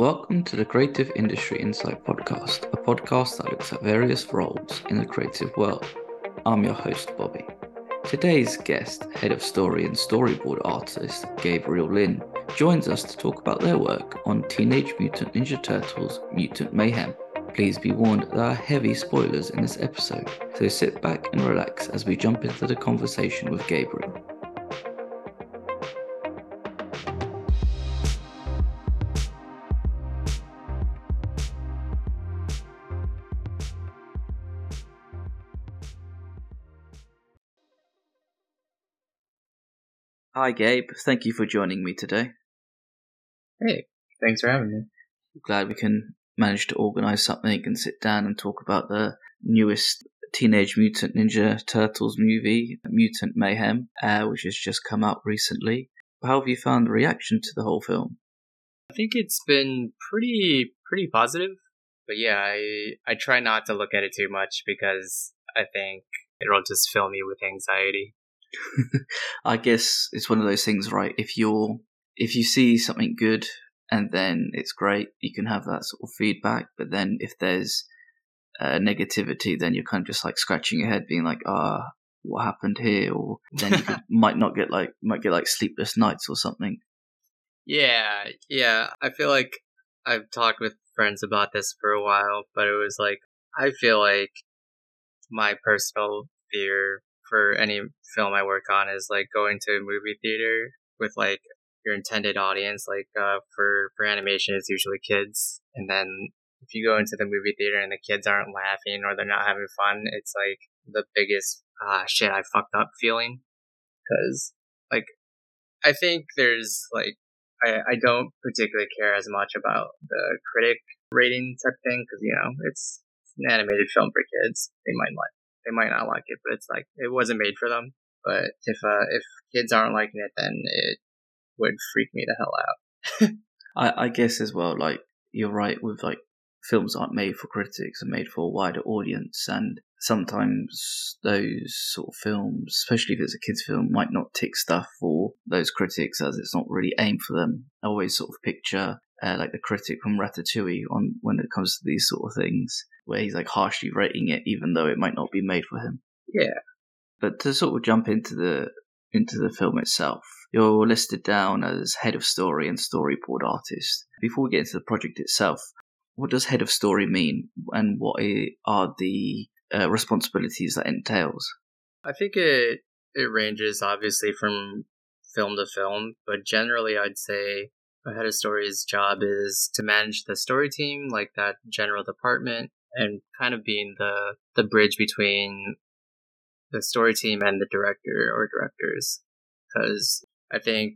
Welcome to the Creative Industry Insight Podcast, a podcast that looks at various roles in the creative world. I'm your host, Bobby. Today's guest, head of story and storyboard artist Gabriel Lin, joins us to talk about their work on Teenage Mutant Ninja Turtles Mutant Mayhem. Please be warned there are heavy spoilers in this episode, so sit back and relax as we jump into the conversation with Gabriel. Hi, Gabe. Thank you for joining me today. Hey, thanks for having me. Glad we can manage to organize something and sit down and talk about the newest Teenage Mutant Ninja Turtles movie, Mutant Mayhem, uh, which has just come out recently. How have you found the reaction to the whole film? I think it's been pretty pretty positive, but yeah, I I try not to look at it too much because I think it'll just fill me with anxiety. I guess it's one of those things, right? If you're if you see something good and then it's great, you can have that sort of feedback. But then if there's uh, negativity, then you're kind of just like scratching your head, being like, ah, what happened here? Or then you could, might not get like might get like sleepless nights or something. Yeah, yeah. I feel like I've talked with friends about this for a while, but it was like I feel like my personal fear for any film I work on is like going to a movie theater with like your intended audience. Like uh, for for animation, it's usually kids, and then if you go into the movie theater and the kids aren't laughing or they're not having fun, it's like the biggest ah shit I fucked up feeling. Because like I think there's like I I don't particularly care as much about the critic rating type thing because you know it's an animated film for kids. They might like they might not like it, but it's like it wasn't made for them. But if uh, if kids aren't liking it, then it would freak me the hell out. I, I guess as well, like you're right with like films aren't made for critics and made for a wider audience, and sometimes those sort of films, especially if it's a kids' film, might not tick stuff for those critics as it's not really aimed for them. I always sort of picture uh, like the critic from Ratatouille on when it comes to these sort of things, where he's like harshly rating it, even though it might not be made for him. Yeah. But to sort of jump into the into the film itself, you're listed down as head of story and storyboard artist. Before we get into the project itself, what does head of story mean, and what are the uh, responsibilities that entails? I think it it ranges obviously from film to film, but generally I'd say a head of story's job is to manage the story team, like that general department, and kind of being the the bridge between the story team and the director or directors. Because I think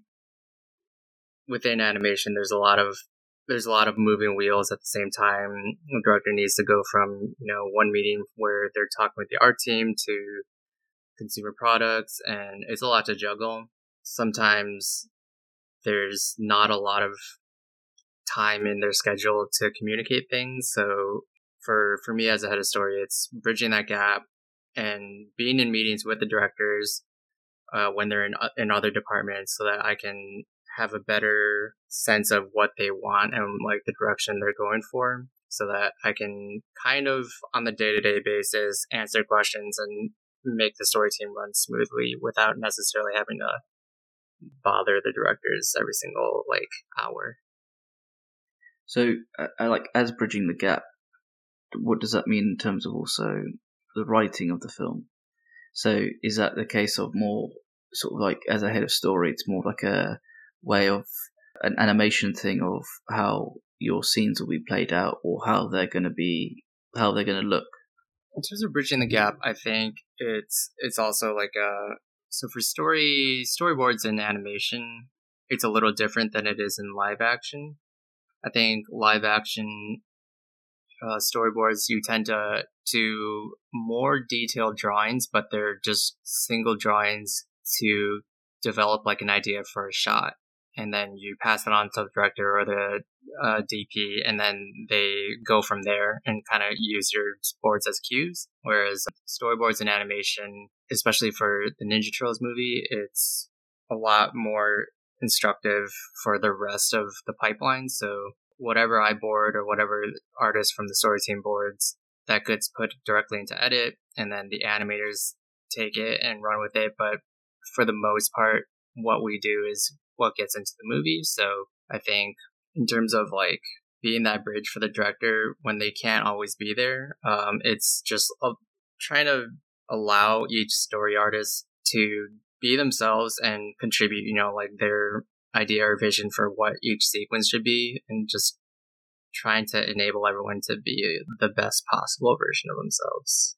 within animation, there's a lot of there's a lot of moving wheels at the same time. The director needs to go from you know one meeting where they're talking with the art team to consumer products, and it's a lot to juggle. Sometimes there's not a lot of time in their schedule to communicate things. So for for me as a head of story, it's bridging that gap and being in meetings with the directors uh, when they're in in other departments, so that I can have a better sense of what they want and like the direction they're going for, so that I can kind of on the day to day basis answer questions and make the story team run smoothly without necessarily having to bother the directors every single like hour. So, I like as bridging the gap. What does that mean in terms of also the writing of the film? So, is that the case of more sort of like as a head of story? It's more like a way of an animation thing of how your scenes will be played out or how they're going to be how they're going to look. In terms of bridging the gap, I think it's it's also like a so for story storyboards and animation, it's a little different than it is in live action. I think live action uh, storyboards you tend to do more detailed drawings, but they're just single drawings to develop like an idea for a shot, and then you pass it on to the director or the uh, DP, and then they go from there and kind of use your boards as cues. Whereas storyboards and animation, especially for the Ninja Turtles movie, it's a lot more instructive for the rest of the pipeline. So whatever I board or whatever artist from the story team boards that gets put directly into edit and then the animators take it and run with it. But for the most part, what we do is what gets into the movie. So I think in terms of like being that bridge for the director when they can't always be there, um, it's just uh, trying to allow each story artist to be themselves and contribute, you know, like their idea or vision for what each sequence should be and just trying to enable everyone to be the best possible version of themselves.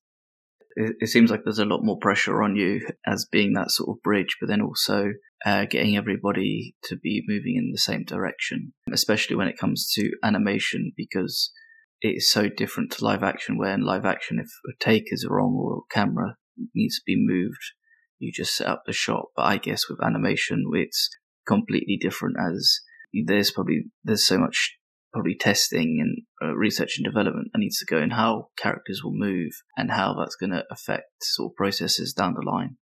It, it seems like there's a lot more pressure on you as being that sort of bridge, but then also uh, getting everybody to be moving in the same direction, especially when it comes to animation, because it is so different to live action. Where in live action, if a take is wrong or camera needs to be moved, you just set up the shot. But I guess with animation, it's completely different as there's probably there's so much probably testing and uh, research and development that needs to go in how characters will move and how that's going to affect sort of processes down the line.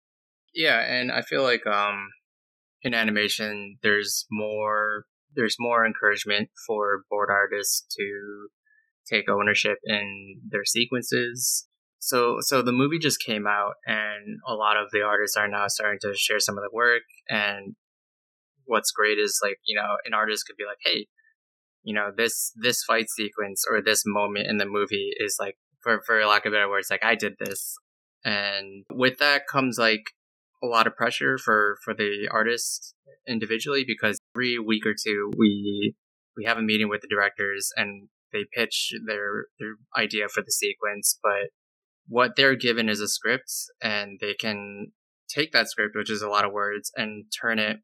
Yeah, and I feel like um, in animation, there's more there's more encouragement for board artists to take ownership in their sequences. So so the movie just came out and a lot of the artists are now starting to share some of the work and what's great is like, you know, an artist could be like, "Hey, you know, this this fight sequence or this moment in the movie is like for for lack of better words, like I did this." And with that comes like a lot of pressure for for the artists individually because every week or two we we have a meeting with the directors and they pitch their their idea for the sequence but what they're given is a script and they can take that script which is a lot of words and turn it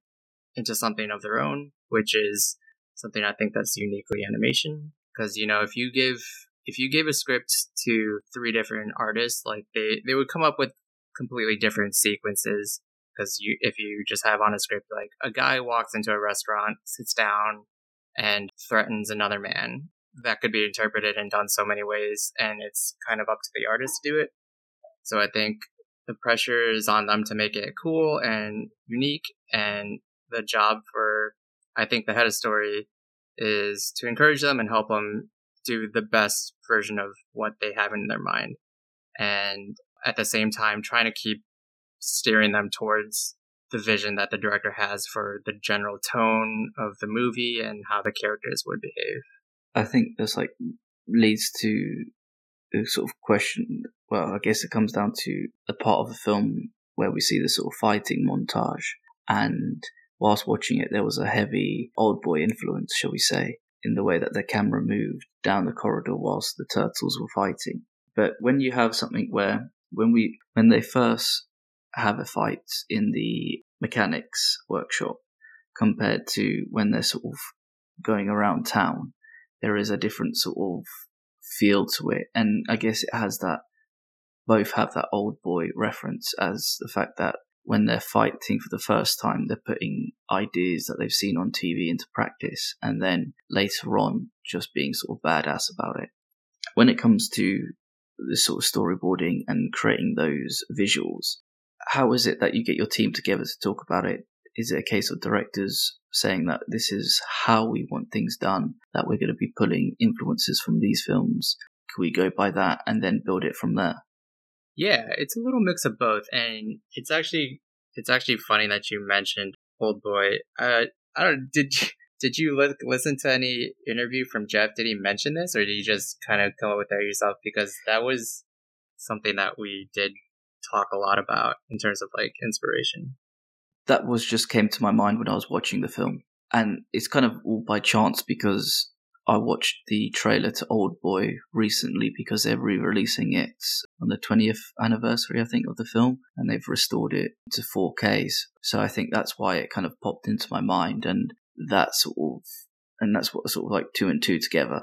into something of their own which is something i think that's uniquely animation. Because you know if you give if you give a script to three different artists like they they would come up with completely different sequences. Because you if you just have on a script like a guy walks into a restaurant sits down and threatens another man that could be interpreted and done so many ways and it's kind of up to the artist to do it. So i think the pressure is on them to make it cool and unique and the job for i think the head of story is to encourage them and help them do the best version of what they have in their mind and at the same time trying to keep steering them towards the vision that the director has for the general tone of the movie and how the characters would behave. I think this like leads to a sort of question. Well, I guess it comes down to the part of the film where we see the sort of fighting montage, and whilst watching it, there was a heavy old boy influence, shall we say, in the way that the camera moved down the corridor whilst the turtles were fighting. But when you have something where when we when they first have a fight in the mechanics workshop compared to when they're sort of going around town, there is a different sort of feel to it. And I guess it has that, both have that old boy reference as the fact that when they're fighting for the first time, they're putting ideas that they've seen on TV into practice, and then later on, just being sort of badass about it. When it comes to the sort of storyboarding and creating those visuals, how is it that you get your team together to talk about it? Is it a case of directors saying that this is how we want things done, that we're going to be pulling influences from these films? Can we go by that and then build it from there? Yeah, it's a little mix of both, and it's actually it's actually funny that you mentioned Old Boy. Uh, I don't did you, did you li- listen to any interview from Jeff? Did he mention this, or did you just kind of come up with that yourself? Because that was something that we did talk a lot about in terms of like inspiration. That was just came to my mind when I was watching the film. And it's kind of all by chance because I watched the trailer to Old Boy recently because they're re releasing it on the 20th anniversary, I think, of the film, and they've restored it to 4Ks. So I think that's why it kind of popped into my mind, and that sort of, and that's what sort of like two and two together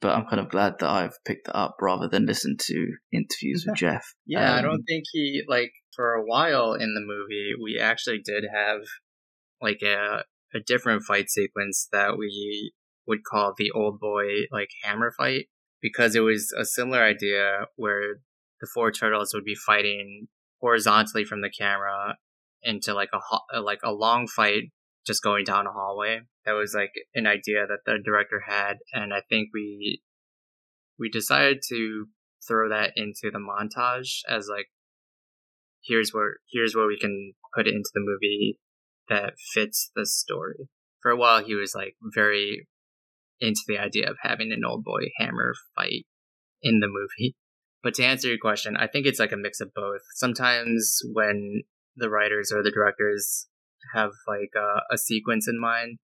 but I'm kind of glad that I've picked it up rather than listen to interviews with Jeff. Yeah, um, I don't think he like for a while in the movie we actually did have like a a different fight sequence that we would call the old boy like hammer fight because it was a similar idea where the four turtles would be fighting horizontally from the camera into like a like a long fight just going down a hallway. That was like an idea that the director had, and I think we we decided to throw that into the montage as like here's where here's where we can put it into the movie that fits the story. For a while, he was like very into the idea of having an old boy hammer fight in the movie. But to answer your question, I think it's like a mix of both. Sometimes when the writers or the directors have like a, a sequence in mind,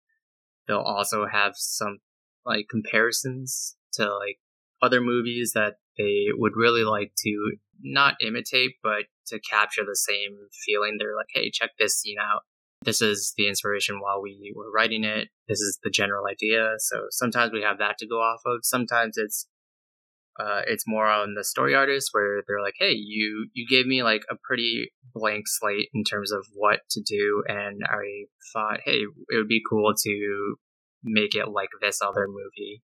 they'll also have some like comparisons to like other movies that they would really like to not imitate, but to capture the same feeling. They're like, hey, check this scene out. This is the inspiration while we were writing it. This is the general idea. So sometimes we have that to go off of. Sometimes it's uh, it's more on the story artist where they're like, "Hey, you you gave me like a pretty blank slate in terms of what to do, and I thought, hey, it would be cool to make it like this other movie."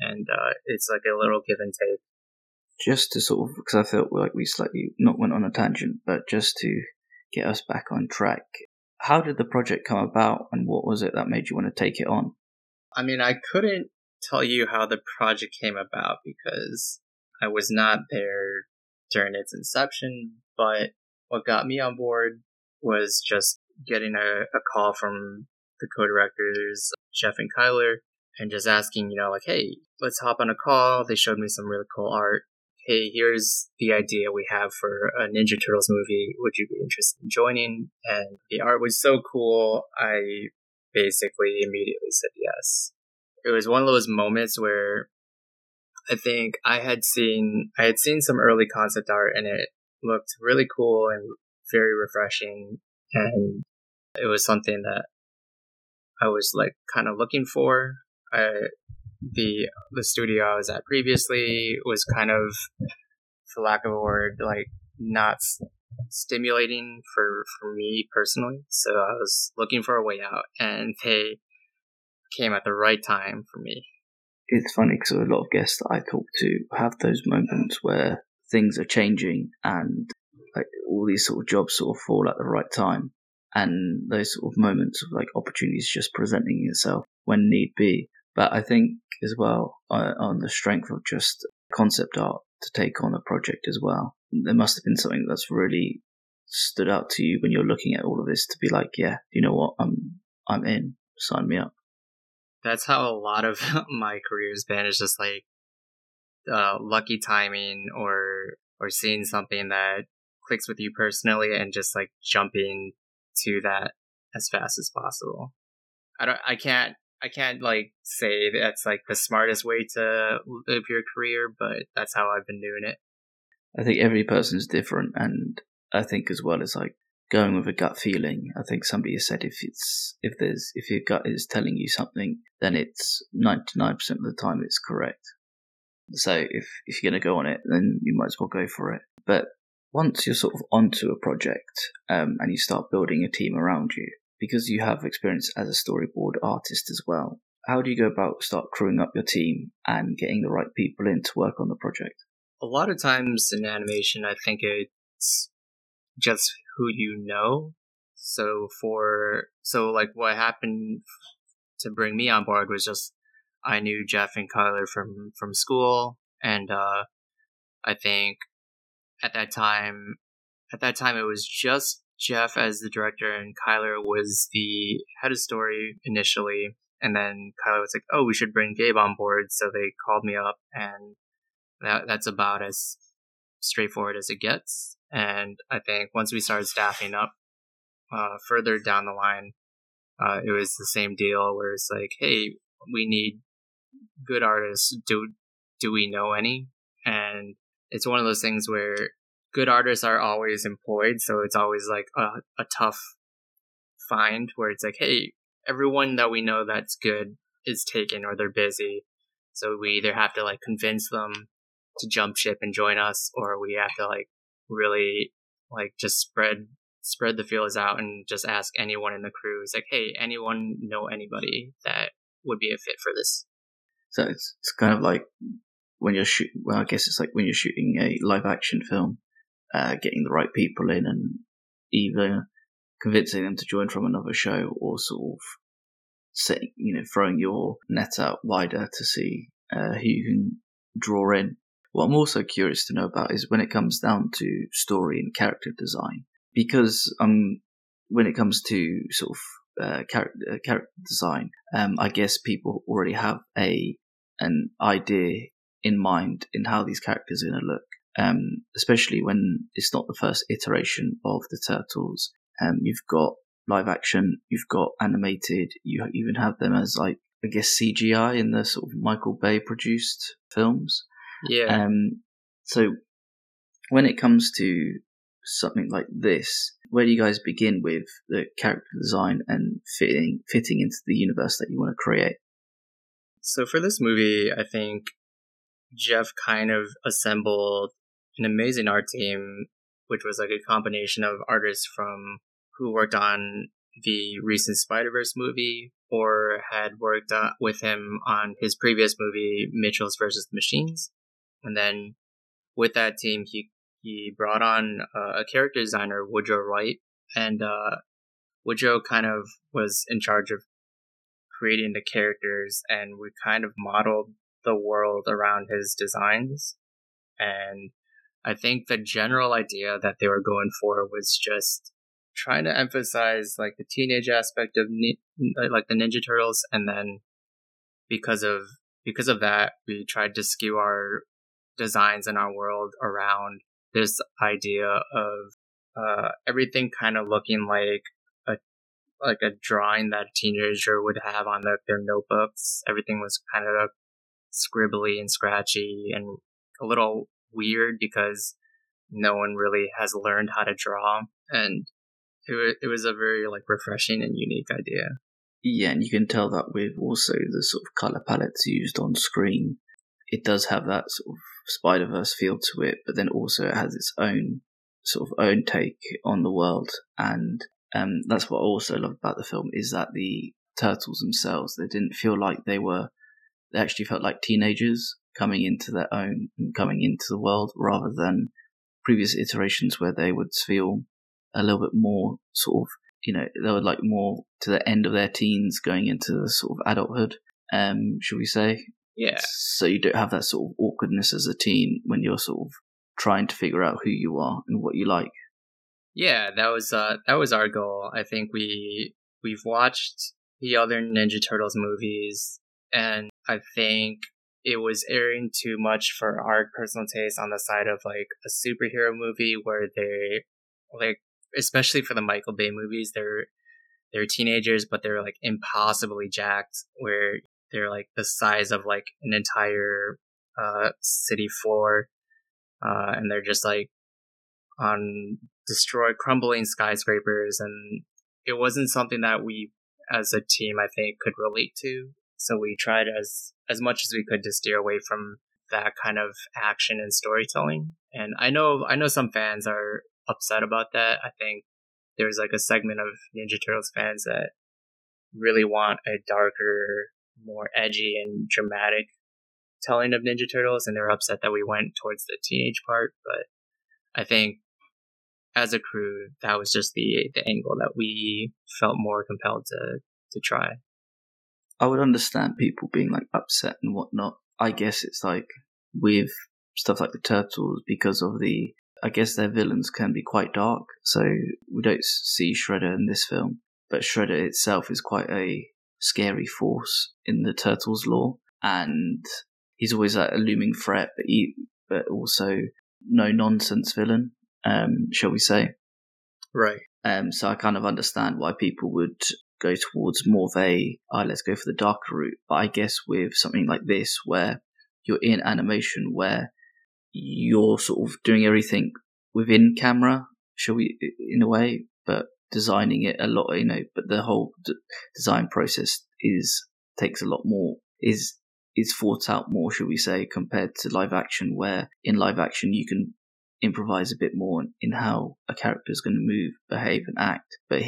And uh, it's like a little give and take. Just to sort of, because I felt like we slightly not went on a tangent, but just to get us back on track. How did the project come about, and what was it that made you want to take it on? I mean, I couldn't tell you how the project came about because I was not there during its inception, but what got me on board was just getting a, a call from the co-directors, Jeff and Kyler, and just asking, you know, like, hey, let's hop on a call. They showed me some really cool art. Hey, here's the idea we have for a Ninja Turtles movie. Would you be interested in joining? And the art was so cool, I basically immediately said yes it was one of those moments where I think I had seen I had seen some early concept art and it looked really cool and very refreshing and it was something that I was like kind of looking for. I, the the studio I was at previously was kind of, for lack of a word, like not stimulating for for me personally. So I was looking for a way out, and they came at the right time for me. It's funny because a lot of guests that I talk to have those moments where things are changing and like all these sort of jobs sort of fall at the right time and those sort of moments of like opportunities just presenting itself when need be. But I think as well uh, on the strength of just concept art to take on a project as well, there must have been something that's really stood out to you when you're looking at all of this to be like, yeah, you know what, I'm I'm in, sign me up that's how a lot of my career has been. It's just like uh, lucky timing or or seeing something that clicks with you personally and just like jumping to that as fast as possible. I don't. I can't. I can't like say that's like the smartest way to live your career, but that's how I've been doing it. I think every person's different, and I think as well as like going with a gut feeling. I think somebody has said if it's if there's if your gut is telling you something, then it's ninety nine percent of the time it's correct. So if if you're to go on it, then you might as well go for it. But once you're sort of onto a project um, and you start building a team around you, because you have experience as a storyboard artist as well, how do you go about start crewing up your team and getting the right people in to work on the project? A lot of times in animation, I think it's just who you know. So for so like what happened to bring me on board was just I knew Jeff and Kyler from from school, and uh, I think at that time at that time it was just Jeff as the director, and Kyler was the head of story initially. And then Kyler was like, "Oh, we should bring Gabe on board." So they called me up, and that that's about as straightforward as it gets. And I think once we started staffing up uh, further down the line, uh, it was the same deal where it's like, hey, we need good artists. Do do we know any? And it's one of those things where good artists are always employed, so it's always like a, a tough find where it's like, hey, everyone that we know that's good is taken or they're busy. So we either have to like convince them to jump ship and join us, or we have to like really like just spread spread the feelers out and just ask anyone in the crew. It's like, hey, anyone know anybody that would be a fit for this? So it's it's kind of like when you're shooting. Well, I guess it's like when you're shooting a live action film, uh, getting the right people in and either convincing them to join from another show or sort of setting, you know, throwing your net out wider to see uh, who you can draw in. What I'm also curious to know about is when it comes down to story and character design, because um, when it comes to sort of uh, character, uh, character design, um, I guess people already have a an idea in mind in how these characters are going to look. Um, especially when it's not the first iteration of the Turtles. Um, you've got live action, you've got animated, you even have them as like I guess CGI in the sort of Michael Bay produced films. Yeah. Um, so when it comes to something like this, where do you guys begin with the character design and fitting fitting into the universe that you want to create? So for this movie, I think Jeff kind of assembled an amazing art team, which was like a combination of artists from who worked on the recent Spider Verse movie or had worked uh, with him on his previous movie Mitchells versus the Machines, and then with that team he he brought on uh, a character designer Woodrow Wright, and uh, Woodrow kind of was in charge of creating the characters, and we kind of modeled the world around his designs, and I think the general idea that they were going for was just trying to emphasize like the teenage aspect of like the Ninja Turtles, and then because of because of that, we tried to skew our designs in our world around this idea of uh, everything kind of looking like a like a drawing that a teenager would have on the, their notebooks. Everything was kind of scribbly and scratchy and a little weird because no one really has learned how to draw and it, it was a very like refreshing and unique idea. Yeah, and you can tell that with also the sort of color palettes used on screen. It does have that sort of Spider Verse feel to it, but then also it has its own sort of own take on the world, and um, that's what I also love about the film is that the turtles themselves they didn't feel like they were they actually felt like teenagers coming into their own and coming into the world rather than previous iterations where they would feel a little bit more sort of, you know, they were like more to the end of their teens going into the sort of adulthood, um, should we say? Yeah. So you don't have that sort of awkwardness as a teen when you're sort of trying to figure out who you are and what you like. Yeah, that was uh that was our goal. I think we we've watched the other Ninja Turtles movies and I think it was erring too much for our personal taste on the side of like a superhero movie where they like especially for the Michael Bay movies, they're they're teenagers, but they're like impossibly jacked, where they're like the size of like an entire uh, city floor, uh, and they're just like on destroyed, crumbling skyscrapers, and it wasn't something that we, as a team, I think, could relate to. So we tried as as much as we could to steer away from that kind of action and storytelling. And I know I know some fans are upset about that. I think there's like a segment of Ninja Turtles fans that really want a darker, more edgy and dramatic telling of Ninja Turtles, and they're upset that we went towards the teenage part. But I think as a crew, that was just the the angle that we felt more compelled to to try. I would understand people being like upset and whatnot. I guess it's like with stuff like the turtles because of the I guess their villains can be quite dark, so we don't see Shredder in this film, but Shredder itself is quite a scary force in the Turtles lore, and he's always like a looming threat, but he, but also no nonsense villain, um, shall we say? Right. Um, so I kind of understand why people would go towards more of a, oh, let's go for the darker route. But I guess with something like this, where you're in animation, where you're sort of doing everything within camera, shall we, in a way, but designing it a lot, you know, but the whole d- design process is, takes a lot more, is, is thought out more, shall we say, compared to live action, where in live action you can improvise a bit more in how a character is going to move, behave, and act. But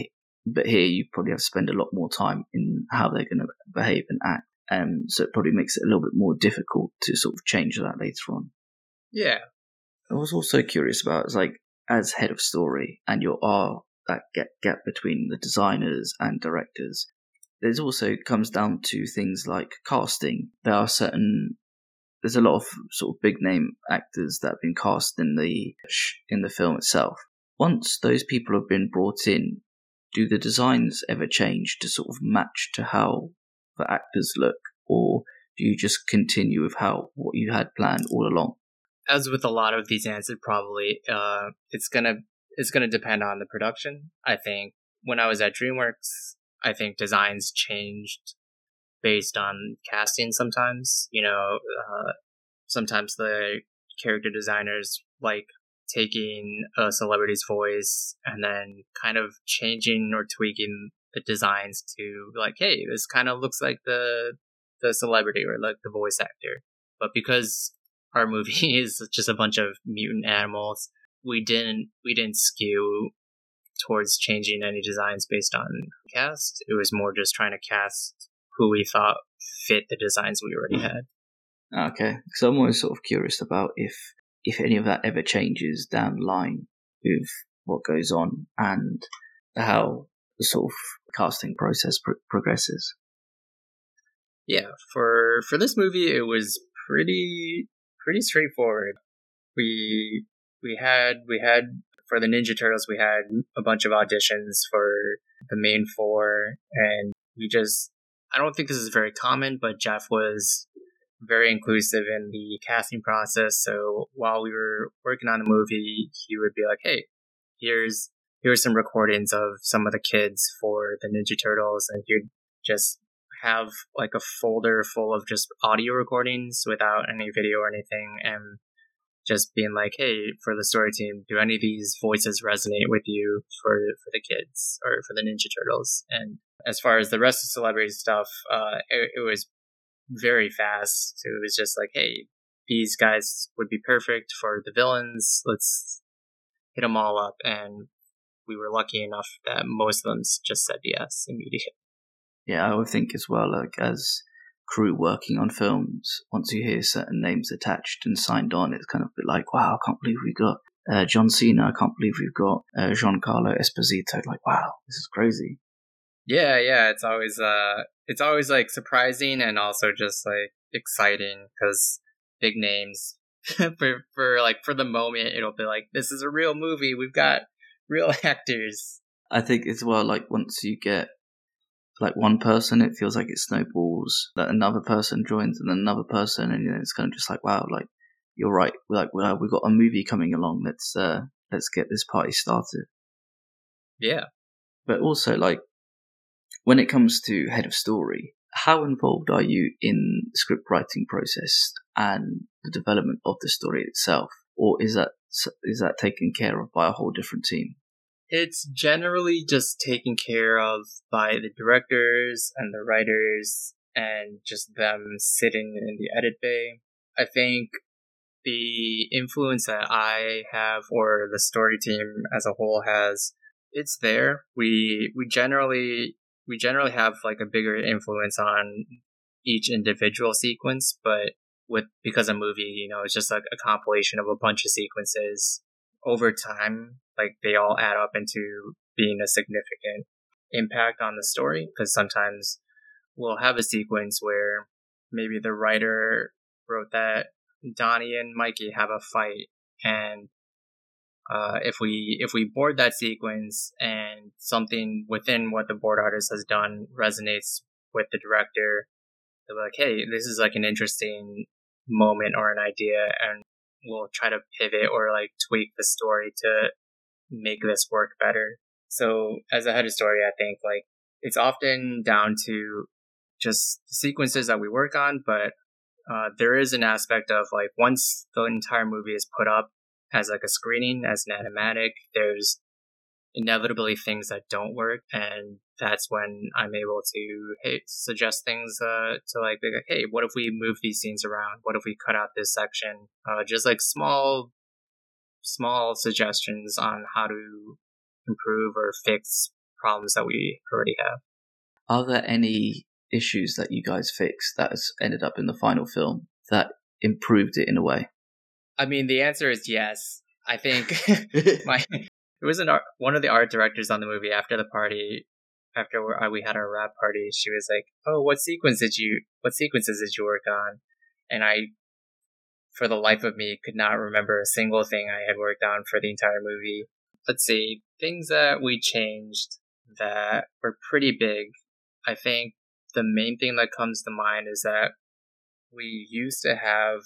but here you probably have to spend a lot more time in how they're going to behave and act. Um, so it probably makes it a little bit more difficult to sort of change that later on. Yeah. I was also curious about, it's like, as head of story and you are that gap, gap between the designers and directors. There's also comes down to things like casting. There are certain there's a lot of sort of big name actors that have been cast in the in the film itself. Once those people have been brought in, do the designs ever change to sort of match to how the actors look, or do you just continue with how what you had planned all along? As with a lot of these answers, probably uh, it's gonna it's gonna depend on the production. I think when I was at DreamWorks, I think designs changed based on casting. Sometimes, you know, uh, sometimes the character designers like taking a celebrity's voice and then kind of changing or tweaking the designs to like, hey, this kind of looks like the the celebrity or like the voice actor. But because our movie is just a bunch of mutant animals, we didn't we didn't skew towards changing any designs based on cast. It was more just trying to cast who we thought fit the designs we already had. Okay, so I'm always sort of curious about if if any of that ever changes down the line with what goes on and how the sort of casting process pro- progresses. Yeah, for for this movie, it was pretty pretty straightforward. We we had we had for the Ninja Turtles, we had a bunch of auditions for the main four, and we just I don't think this is very common, but Jeff was very inclusive in the casting process. So while we were working on the movie, he would be like, "Hey, here's here's some recordings of some of the kids for the Ninja Turtles," and he'd just have like a folder full of just audio recordings without any video or anything, and just being like, "Hey, for the story team, do any of these voices resonate with you for for the kids or for the Ninja Turtles?" And as far as the rest of celebrity stuff, uh, it, it was very fast. So it was just like, hey, these guys would be perfect for the villains. Let's hit them all up. And we were lucky enough that most of them just said yes immediately. Yeah, I would think as well, like as crew working on films, once you hear certain names attached and signed on, it's kind of like, wow, I can't believe we got uh, John Cena. I can't believe we've got uh, Giancarlo Esposito. Like, wow, this is crazy. Yeah, yeah, it's always uh it's always like surprising and also just like exciting cuz big names for for like for the moment it'll be like this is a real movie. We've got real actors. I think as well like once you get like one person it feels like it snowballs that another person joins and another person and you know, it's kind of just like wow like you're right like well, we've got a movie coming along let's uh let's get this party started yeah but also like when it comes to head of story, how involved are you in the script writing process and the development of the story itself, or is that is that taken care of by a whole different team? It's generally just taken care of by the directors and the writers and just them sitting in the edit bay. I think the influence that I have or the story team as a whole has it's there. We we generally we generally have like a bigger influence on each individual sequence, but with because a movie, you know, it's just like a compilation of a bunch of sequences over time, like they all add up into being a significant impact on the story. Because sometimes we'll have a sequence where maybe the writer wrote that Donnie and Mikey have a fight, and uh, if we if we board that sequence and something within what the board artist has done resonates with the director, they're like, "Hey, this is like an interesting moment or an idea," and we'll try to pivot or like tweak the story to make this work better. So, as a head of story, I think like it's often down to just sequences that we work on, but uh, there is an aspect of like once the entire movie is put up as like a screening as an animatic, there's inevitably things that don't work, and that's when I'm able to hey, suggest things uh, to like, like, hey, what if we move these scenes around? What if we cut out this section? Uh, just like small, small suggestions on how to improve or fix problems that we already have. Are there any issues that you guys fixed that has ended up in the final film that improved it in a way? I mean, the answer is yes. I think my it was an art, one of the art directors on the movie after the party after uh, we had our wrap party she was like oh what sequence did you what sequences did you work on? And i for the life of me could not remember a single thing i had worked on for the entire movie. Let's see things that we changed that were pretty big. I think the main thing that comes to mind is that we used to have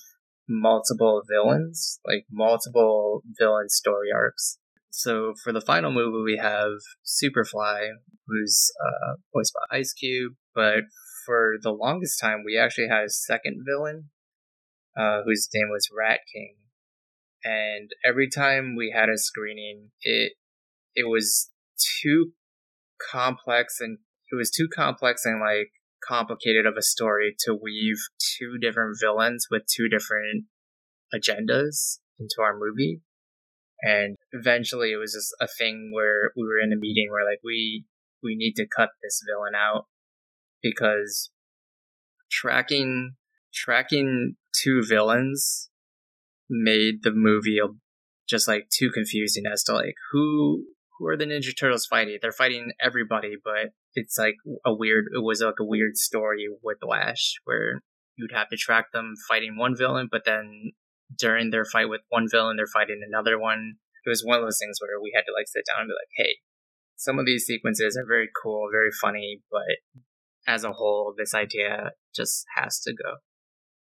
multiple villains, like multiple villain story arcs. So for the final movie, we have Superfly, who's uh, voiced by Ice Cube, but for the longest time, we actually had a second villain, uh, whose name was Rat King. And every time we had a screening, it it was too complex and it was too complex and like complicated of a story to weave two different villains with two different agendas into our movie. And eventually it was just a thing where we were in a meeting where like we we need to cut this villain out because tracking tracking two villains made the movie just like too confusing as to like who who are the Ninja Turtles fighting? They're fighting everybody, but it's like a weird. It was like a weird story with Lash where you'd have to track them fighting one villain, but then during their fight with one villain, they're fighting another one. It was one of those things where we had to like sit down and be like, hey, some of these sequences are very cool, very funny, but as a whole, this idea just has to go.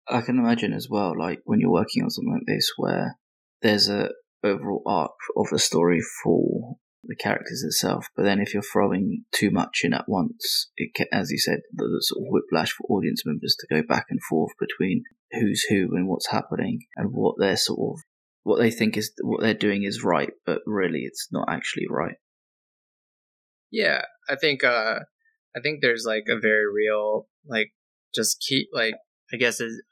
I can imagine as well, like when you're working on something like this, where there's a overall arc of the story for the characters itself. But then if you're throwing too much in at once, it can, as you said, the, the sort of whiplash for audience members to go back and forth between who's who and what's happening and what they're sort of what they think is what they're doing is right, but really it's not actually right. Yeah, I think uh I think there's like a very real like just keep like I guess is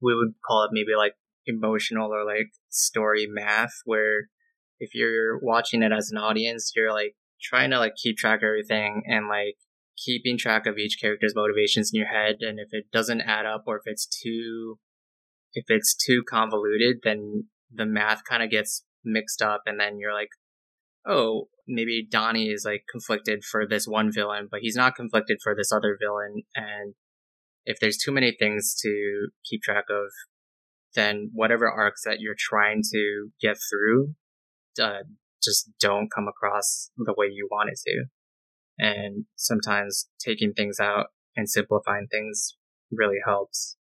we would call it maybe like emotional or like story math where if you're watching it as an audience, you're like trying to like keep track of everything and like keeping track of each character's motivations in your head. And if it doesn't add up or if it's too, if it's too convoluted, then the math kind of gets mixed up. And then you're like, oh, maybe Donnie is like conflicted for this one villain, but he's not conflicted for this other villain. And if there's too many things to keep track of, then whatever arcs that you're trying to get through uh, just don't come across the way you want it to. And sometimes taking things out and simplifying things really helps.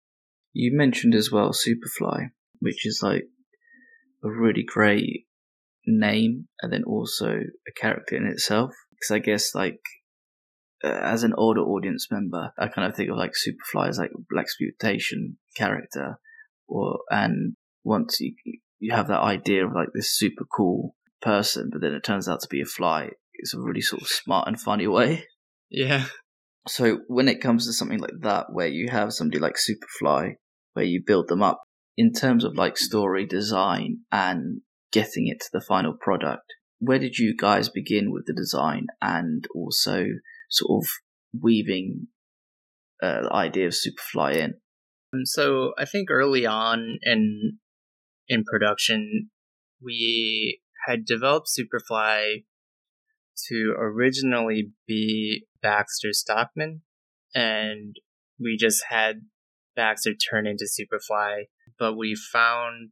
You mentioned as well Superfly, which is like a really great name and then also a character in itself. Because I guess like uh, as an older audience member, I kind of think of like Superfly as like blaxploitation character, or and once you you have that idea of like this super cool person, but then it turns out to be a fly. It's a really sort of smart and funny way. Yeah. So when it comes to something like that, where you have somebody like Superfly, where you build them up in terms of like story design and getting it to the final product, where did you guys begin with the design and also sort of weaving uh, the idea of Superfly in? So I think early on in in production, we had developed Superfly to originally be Baxter Stockman, and we just had Baxter turn into Superfly, but we found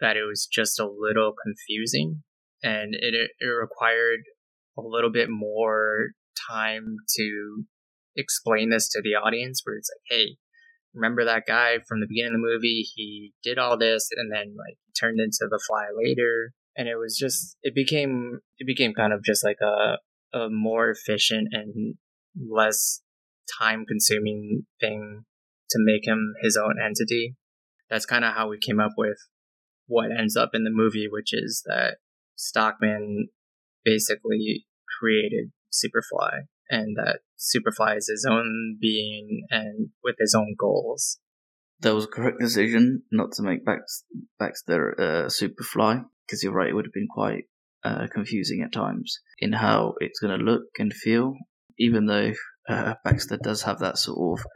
that it was just a little confusing and it, it required a little bit more time to explain this to the audience where it's like, hey, remember that guy from the beginning of the movie? He did all this and then like turned into the fly later. And it was just it became it became kind of just like a a more efficient and less time consuming thing to make him his own entity. That's kind of how we came up with what ends up in the movie, which is that Stockman basically created Superfly and that Superfly is his own being and with his own goals. That was a correct decision not to make Bax- Baxter uh, Superfly, because you're right, it would have been quite uh, confusing at times in how it's going to look and feel, even though uh, Baxter does have that sort of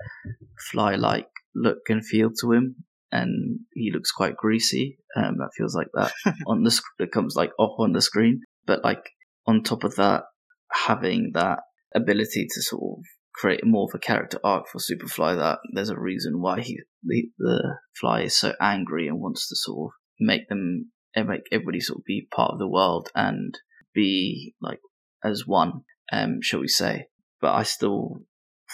fly like look and feel to him. And he looks quite greasy. Um, that feels like that on the sc- it comes like off on the screen. But like on top of that, having that ability to sort of create more of a character arc for Superfly that there's a reason why he the, the fly is so angry and wants to sort of make them make everybody sort of be part of the world and be like as one, um, shall we say. But I still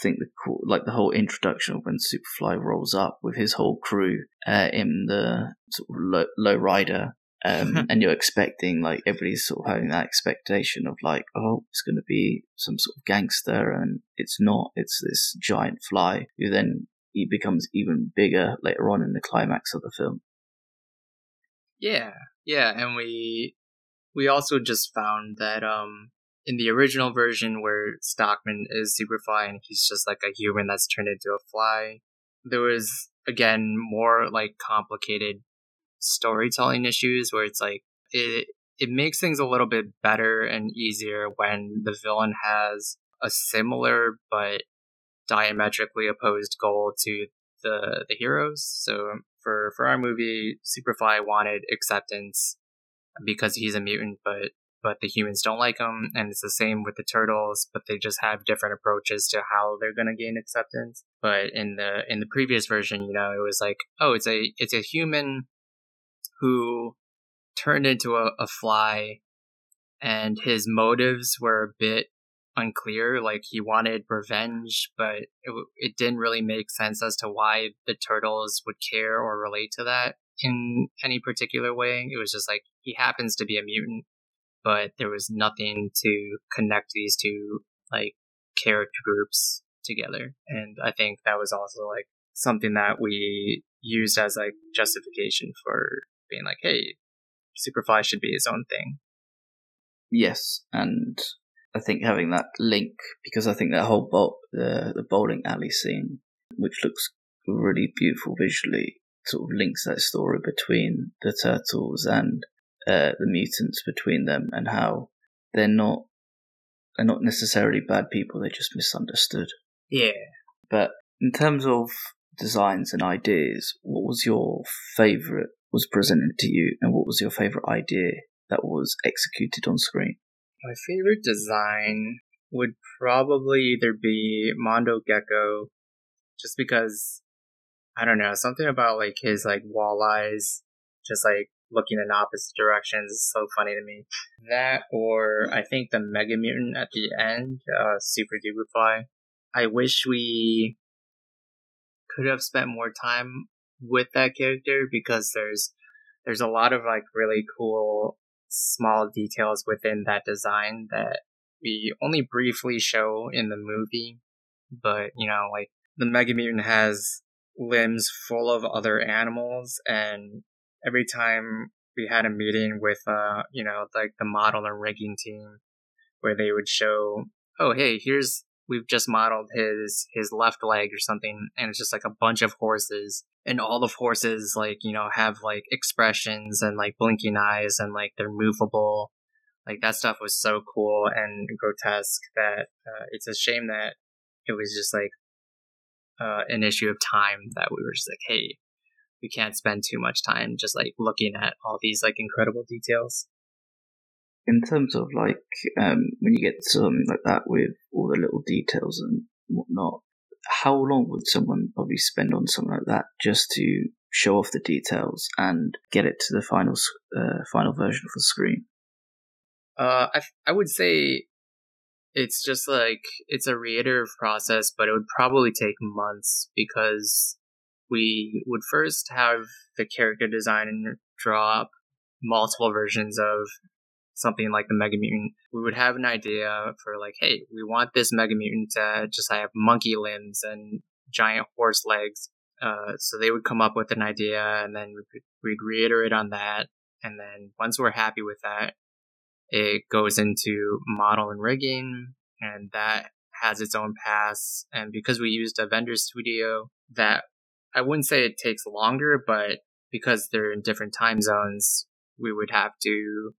think the like the whole introduction when Superfly rolls up with his whole crew uh, in the sort of low, low rider um, and you're expecting like everybody's sort of having that expectation of like, oh, it's going to be some sort of gangster, and it's not. It's this giant fly who then he becomes even bigger later on in the climax of the film. Yeah, yeah, and we we also just found that um in the original version where Stockman is Superfly and he's just like a human that's turned into a fly, there was again more like complicated storytelling issues where it's like it it makes things a little bit better and easier when the villain has a similar but diametrically opposed goal to the the heroes. So um, for for our movie, Superfly wanted acceptance because he's a mutant, but but the humans don't like him, and it's the same with the turtles, but they just have different approaches to how they're gonna gain acceptance. But in the in the previous version, you know, it was like, oh, it's a it's a human who turned into a, a fly and his motives were a bit unclear. Like he wanted revenge, but it, it didn't really make sense as to why the turtles would care or relate to that in any particular way. It was just like he happens to be a mutant, but there was nothing to connect these two like character groups together. And I think that was also like something that we used as like justification for being like, hey, Superfly should be his own thing. Yes, and I think having that link because I think that whole bo- the the bowling alley scene, which looks really beautiful visually, sort of links that story between the turtles and uh, the mutants between them, and how they're not they're not necessarily bad people; they're just misunderstood. Yeah. But in terms of designs and ideas, what was your favorite was presented to you, and what was your favorite idea that was executed on screen? My favorite design would probably either be Mondo Gecko, just because I don't know something about like his like wall eyes, just like looking in opposite directions is so funny to me. That or I think the Mega Mutant at the end, uh, Super Duper Fly. I wish we could have spent more time with that character because there's there's a lot of like really cool small details within that design that we only briefly show in the movie. But you know like the mega mutant has limbs full of other animals and every time we had a meeting with uh you know like the model and rigging team where they would show oh hey here's we've just modeled his his left leg or something and it's just like a bunch of horses and all the horses like you know have like expressions and like blinking eyes and like they're movable. Like that stuff was so cool and grotesque that uh, it's a shame that it was just like uh, an issue of time that we were just like hey we can't spend too much time just like looking at all these like incredible details in terms of like um, when you get something like that with all the little details and whatnot how long would someone probably spend on something like that just to show off the details and get it to the final uh, final version of the screen? Uh, I I would say it's just like it's a reiterative process, but it would probably take months because we would first have the character design and draw up multiple versions of something like the Mega Mutant, we would have an idea for like, hey, we want this Mega Mutant to just have monkey limbs and giant horse legs. Uh, so they would come up with an idea, and then we'd reiterate on that. And then once we're happy with that, it goes into model and rigging, and that has its own pass. And because we used a vendor studio, that I wouldn't say it takes longer, but because they're in different time zones, we would have to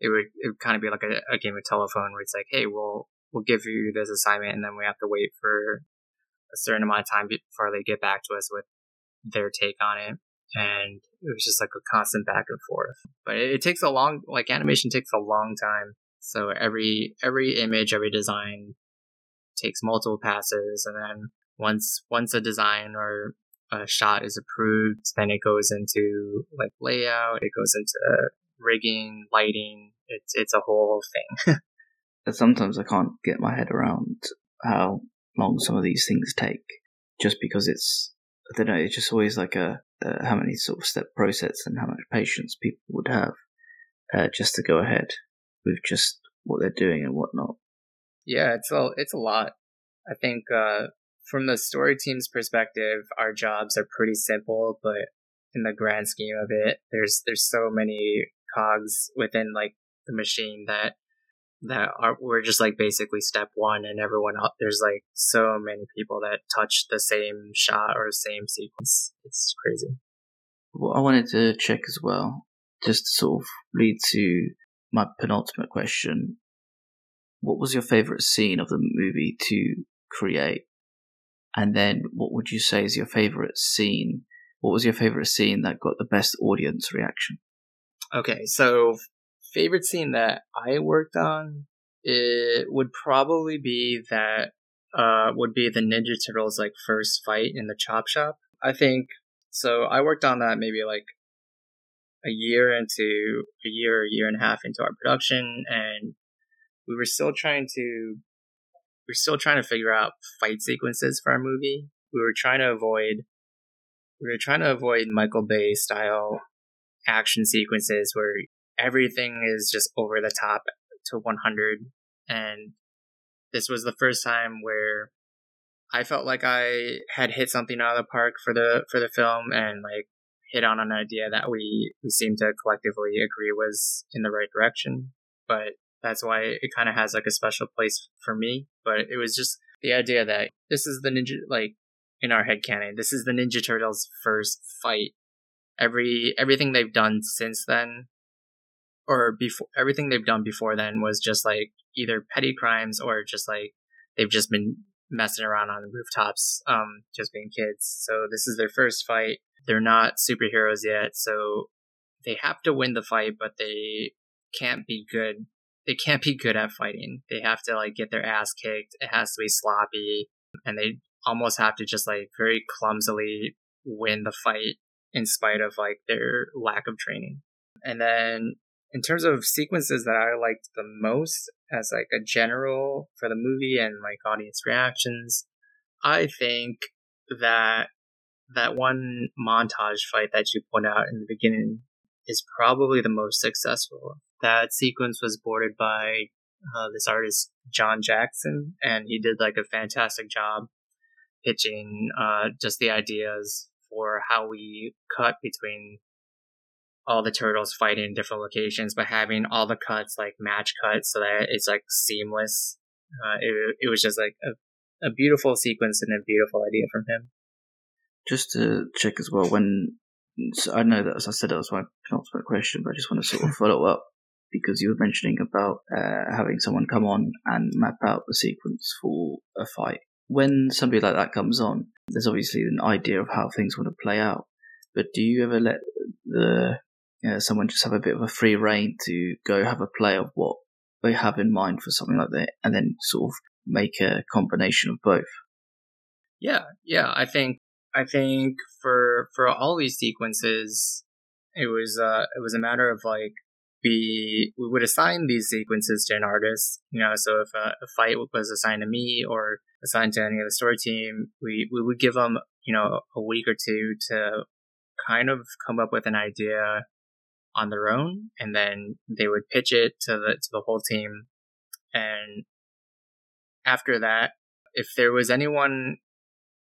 it would it would kind of be like a, a game of telephone where it's like, hey, we'll we'll give you this assignment, and then we have to wait for a certain amount of time before they get back to us with their take on it. And it was just like a constant back and forth. But it, it takes a long, like animation takes a long time. So every every image, every design takes multiple passes, and then once once a design or a shot is approved, then it goes into like layout, it goes into rigging, lighting. It's it's a whole thing. Sometimes I can't get my head around how long some of these things take, just because it's I don't know. It's just always like a, a how many sort of step process and how much patience people would have uh, just to go ahead with just what they're doing and whatnot. Yeah, it's a it's a lot. I think uh, from the story team's perspective, our jobs are pretty simple, but in the grand scheme of it, there's there's so many cogs within like the machine that that are we're just like basically step one and everyone else there's like so many people that touch the same shot or same sequence. It's crazy. What i wanted to check as well just to sort of lead to my penultimate question. What was your favorite scene of the movie to create? And then what would you say is your favorite scene? What was your favorite scene that got the best audience reaction okay so favorite scene that I worked on, it would probably be that uh would be the Ninja Turtles like first fight in the chop shop. I think so I worked on that maybe like a year into a year, a year and a half into our production and we were still trying to we are still trying to figure out fight sequences for our movie. We were trying to avoid we were trying to avoid Michael Bay style action sequences where everything is just over the top to 100 and this was the first time where I felt like I had hit something out of the park for the for the film and like hit on an idea that we we seem to collectively agree was in the right direction. But that's why it kind of has like a special place for me. But it was just the idea that this is the ninja like in our head canon. This is the Ninja Turtles' first fight. Every everything they've done since then or before everything they've done before then was just like either petty crimes or just like they've just been messing around on rooftops, um, just being kids. So this is their first fight. They're not superheroes yet, so they have to win the fight, but they can't be good. They can't be good at fighting. They have to like get their ass kicked. It has to be sloppy, and they almost have to just like very clumsily win the fight in spite of like their lack of training. And then in terms of sequences that I liked the most as like a general for the movie and like audience reactions, I think that that one montage fight that you point out in the beginning is probably the most successful. That sequence was boarded by uh, this artist John Jackson, and he did like a fantastic job pitching uh, just the ideas for how we cut between all the turtles fighting in different locations, but having all the cuts like match cuts so that it's like seamless. Uh, it, it was just like a, a beautiful sequence and a beautiful idea from him. Just to check as well, when so I know that as I said that was my penultimate question, but I just want to sort of follow up because you were mentioning about uh, having someone come on and map out the sequence for a fight. When somebody like that comes on, there's obviously an idea of how things want to play out. But do you ever let the you know, someone just have a bit of a free reign to go have a play of what they have in mind for something like that, and then sort of make a combination of both. Yeah, yeah. I think I think for for all these sequences, it was uh it was a matter of like we we would assign these sequences to an artist. You know, so if a, a fight was assigned to me or assigned to any of the story team, we we would give them you know a week or two to kind of come up with an idea on their own, and then they would pitch it to the to the whole team. And after that, if there was anyone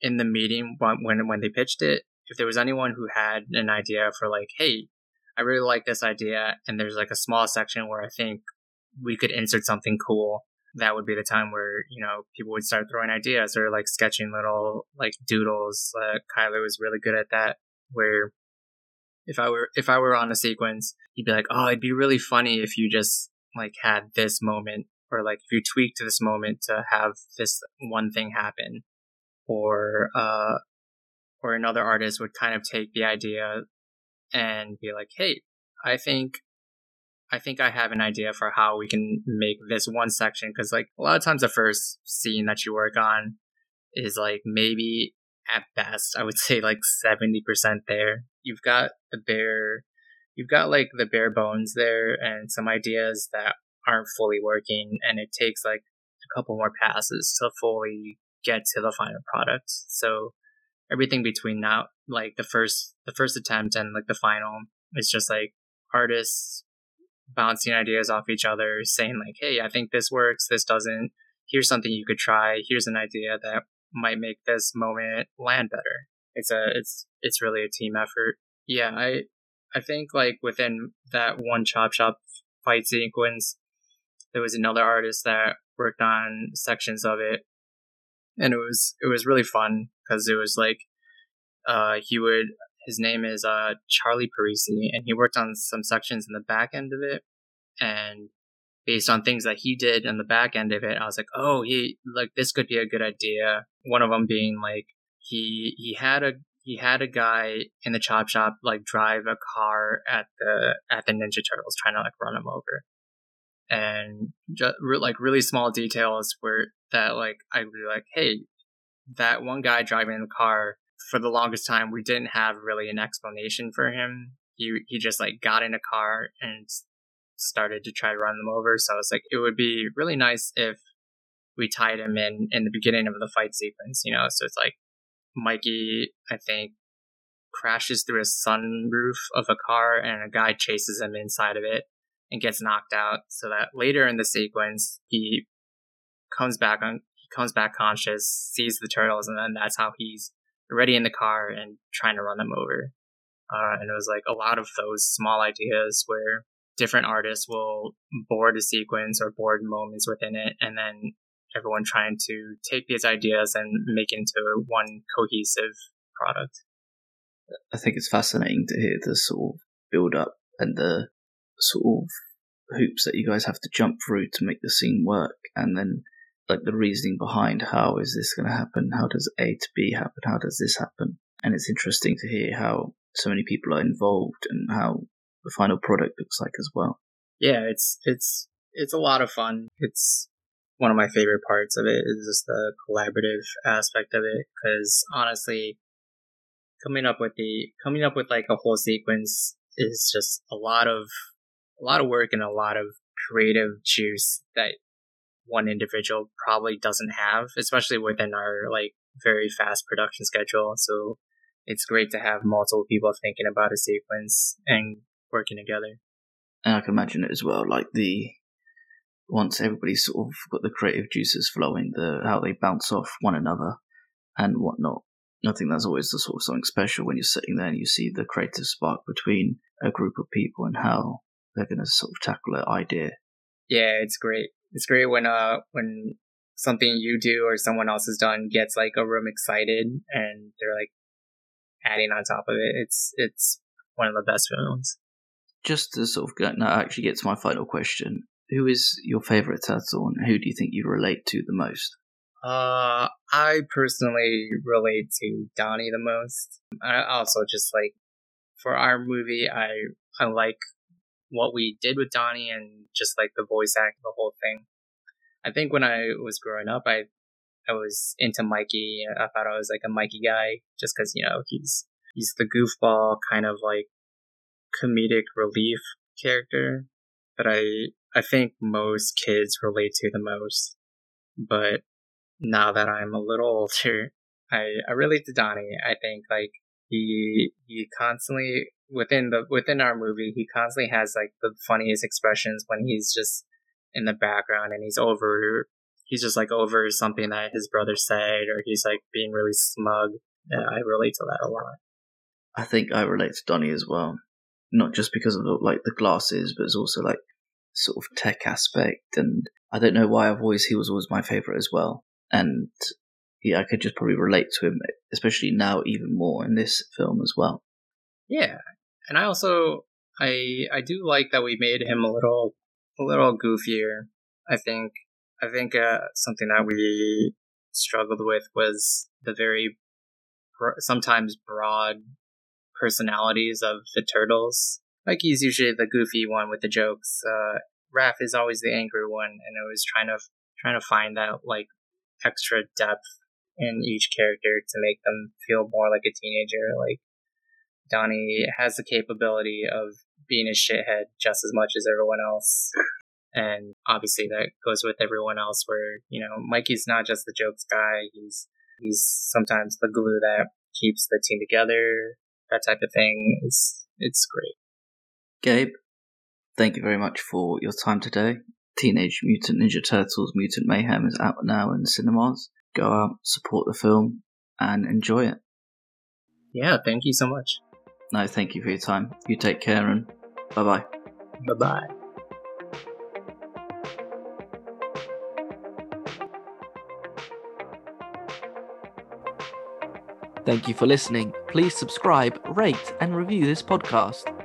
in the meeting when when they pitched it, if there was anyone who had an idea for like, hey, I really like this idea, and there's like a small section where I think we could insert something cool, that would be the time where you know people would start throwing ideas or like sketching little like doodles. Uh, Kyler was really good at that, where if I were if I were on a sequence, he'd be like, "Oh, it'd be really funny if you just like had this moment, or like if you tweaked this moment to have this one thing happen." Or uh, or another artist would kind of take the idea and be like, "Hey, I think I think I have an idea for how we can make this one section because like a lot of times the first scene that you work on is like maybe at best I would say like 70% there. You've got the bare you've got like the bare bones there and some ideas that aren't fully working and it takes like a couple more passes to fully get to the final product. So everything between now like the first the first attempt and like the final it's just like artists bouncing ideas off each other, saying like, "Hey, I think this works. This doesn't. Here's something you could try. Here's an idea that might make this moment land better." It's a it's it's really a team effort. Yeah, I I think like within that one chop shop fight sequence, there was another artist that worked on sections of it, and it was it was really fun because it was like uh he would his name is uh, Charlie Parisi, and he worked on some sections in the back end of it. And based on things that he did in the back end of it, I was like, oh, he like this could be a good idea. One of them being like he he had a he had a guy in the chop shop like drive a car at the at the Ninja Turtles, trying to like run him over, and just like really small details where that like I'd be like, hey, that one guy driving the car for the longest time we didn't have really an explanation for him. He he just like got in a car and started to try to run them over. So it's like it would be really nice if we tied him in in the beginning of the fight sequence, you know. So it's like Mikey, I think, crashes through a sunroof of a car and a guy chases him inside of it and gets knocked out. So that later in the sequence he comes back on he comes back conscious, sees the turtles, and then that's how he's already in the car and trying to run them over. Uh, and it was like a lot of those small ideas where different artists will board a sequence or board moments within it, and then everyone trying to take these ideas and make into one cohesive product. I think it's fascinating to hear the sort of build up and the sort of hoops that you guys have to jump through to make the scene work, and then like the reasoning behind how is this going to happen? How does A to B happen? How does this happen? And it's interesting to hear how so many people are involved and how the final product looks like as well. Yeah, it's it's it's a lot of fun. It's one of my favorite parts of it is just the collaborative aspect of it because honestly coming up with the coming up with like a whole sequence is just a lot of a lot of work and a lot of creative juice that one individual probably doesn't have, especially within our like very fast production schedule. So it's great to have multiple people thinking about a sequence and working together. And I can imagine it as well, like the once everybody's sort of got the creative juices flowing, the how they bounce off one another and whatnot. I think that's always the sort of something special when you're sitting there and you see the creative spark between a group of people and how they're going to sort of tackle an idea. Yeah, it's great it's great when uh when something you do or someone else has done gets like a room excited and they're like adding on top of it. It's it's one of the best films. Just to sort of get now actually get to my final question. Who is your favorite turtle and who do you think you relate to the most? Uh I personally relate to Donnie the most. I also just like for our movie I I like what we did with Donnie and just like the voice act, the whole thing. I think when I was growing up, I I was into Mikey. I thought I was like a Mikey guy just because you know he's he's the goofball kind of like comedic relief character that I I think most kids relate to the most. But now that I'm a little older, I I relate to Donnie. I think like he he constantly within the within our movie, he constantly has like the funniest expressions when he's just in the background and he's over he's just like over something that his brother said or he's like being really smug. Yeah, I relate to that a lot. I think I relate to Donnie as well. Not just because of like the glasses, but it's also like sort of tech aspect and I don't know why I've always he was always my favourite as well. And yeah, I could just probably relate to him, especially now even more in this film as well. Yeah, and I also I I do like that we made him a little a little goofier. I think I think uh, something that we struggled with was the very sometimes broad personalities of the turtles. Mikey's usually the goofy one with the jokes. Uh, Raph is always the angry one, and I was trying to trying to find that like extra depth in each character to make them feel more like a teenager. Like Donnie has the capability of being a shithead just as much as everyone else. And obviously that goes with everyone else where, you know, Mikey's not just the jokes guy, he's he's sometimes the glue that keeps the team together. That type of thing is it's great. Gabe, thank you very much for your time today. Teenage Mutant Ninja Turtles Mutant Mayhem is out now in cinemas. Go out, support the film, and enjoy it. Yeah, thank you so much. No, thank you for your time. You take care and bye bye. Bye bye. Thank you for listening. Please subscribe, rate, and review this podcast.